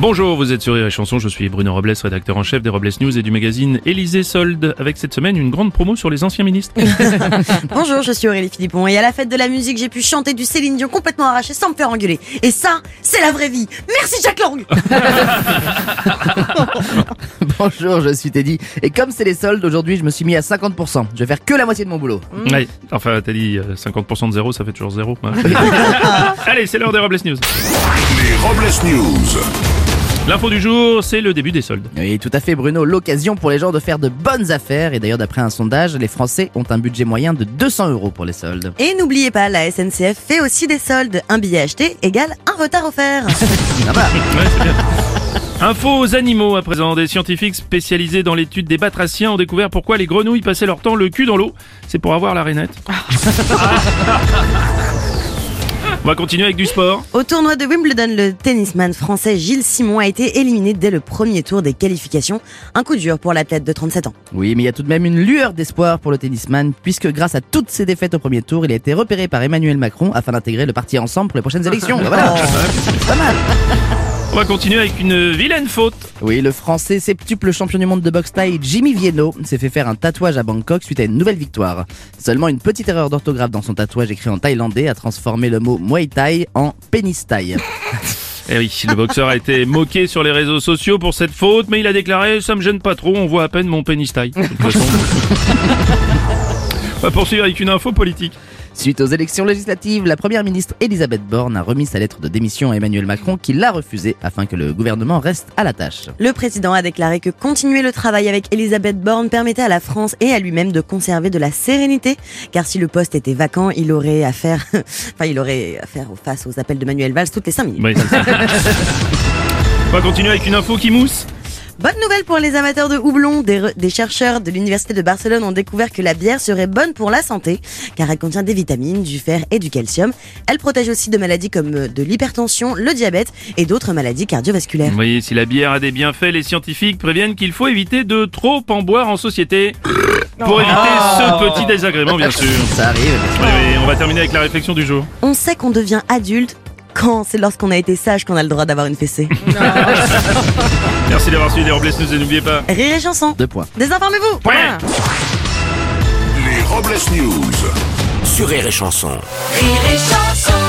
Bonjour, vous êtes sur Rire et Chanson, je suis Bruno Robles, rédacteur en chef des Robles News et du magazine Élysée Solde, avec cette semaine une grande promo sur les anciens ministres. Bonjour, je suis Aurélie Philippon et à la fête de la musique, j'ai pu chanter du Céline Dion complètement arraché sans me faire engueuler. Et ça, c'est la vraie vie. Merci Jack Lang. Bonjour, je suis Teddy. Et comme c'est les soldes, aujourd'hui, je me suis mis à 50%. Je vais faire que la moitié de mon boulot. Ouais, enfin, t'as dit euh, 50% de zéro, ça fait toujours zéro. Allez, c'est l'heure des Robles News. Les Robles News. L'info du jour, c'est le début des soldes. Oui, tout à fait, Bruno. L'occasion pour les gens de faire de bonnes affaires. Et d'ailleurs, d'après un sondage, les Français ont un budget moyen de 200 euros pour les soldes. Et n'oubliez pas, la SNCF fait aussi des soldes. Un billet acheté égale un retard offert. Ça va. Ouais, c'est bien. Info aux animaux à présent. Des scientifiques spécialisés dans l'étude des batraciens ont découvert pourquoi les grenouilles passaient leur temps le cul dans l'eau. C'est pour avoir la rainette. On va continuer avec du sport. Au tournoi de Wimbledon, le tennisman français Gilles Simon a été éliminé dès le premier tour des qualifications. Un coup dur pour l'athlète de 37 ans. Oui, mais il y a tout de même une lueur d'espoir pour le tennisman, puisque grâce à toutes ses défaites au premier tour, il a été repéré par Emmanuel Macron afin d'intégrer le parti Ensemble pour les prochaines élections. Voilà. C'est pas mal. On va continuer avec une vilaine faute. Oui, le français septuple champion du monde de boxe thaï Jimmy Vienno s'est fait faire un tatouage à Bangkok suite à une nouvelle victoire. Seulement une petite erreur d'orthographe dans son tatouage écrit en thaïlandais a transformé le mot Muay Thai en pénis thaï. Eh oui, le boxeur a été moqué sur les réseaux sociaux pour cette faute, mais il a déclaré ça me gêne pas trop, on voit à peine mon pénis taille. De toute façon. On va poursuivre avec une info politique. Suite aux élections législatives, la première ministre Elisabeth Borne a remis sa lettre de démission à Emmanuel Macron qui l'a refusée afin que le gouvernement reste à la tâche. Le président a déclaré que continuer le travail avec Elisabeth Borne permettait à la France et à lui-même de conserver de la sérénité, car si le poste était vacant, il aurait à faire, enfin, il aurait à faire face aux appels de Manuel Valls toutes les 5 minutes. Oui, ça, c'est- On va continuer avec une info qui mousse. Bonne nouvelle pour les amateurs de houblon. Des, chercheurs de l'université de Barcelone ont découvert que la bière serait bonne pour la santé, car elle contient des vitamines, du fer et du calcium. Elle protège aussi de maladies comme euh, de l'hypertension, le diabète et d'autres maladies cardiovasculaires. Vous voyez, si la bière a des bienfaits, les scientifiques préviennent qu'il faut éviter de trop en boire en société. Pour éviter ce petit désagrément, bien sûr. Ça arrive. Oui, oui, on va terminer avec la réflexion du jour. On sait qu'on devient adulte quand c'est lorsqu'on a été sage qu'on a le droit d'avoir une fessée. Merci d'avoir suivi les Robles News et n'oubliez pas. Rire et chanson. Deux points. Désinformez-vous. Point. Les Robles News. Sur Rire et Chanson. Rire et chanson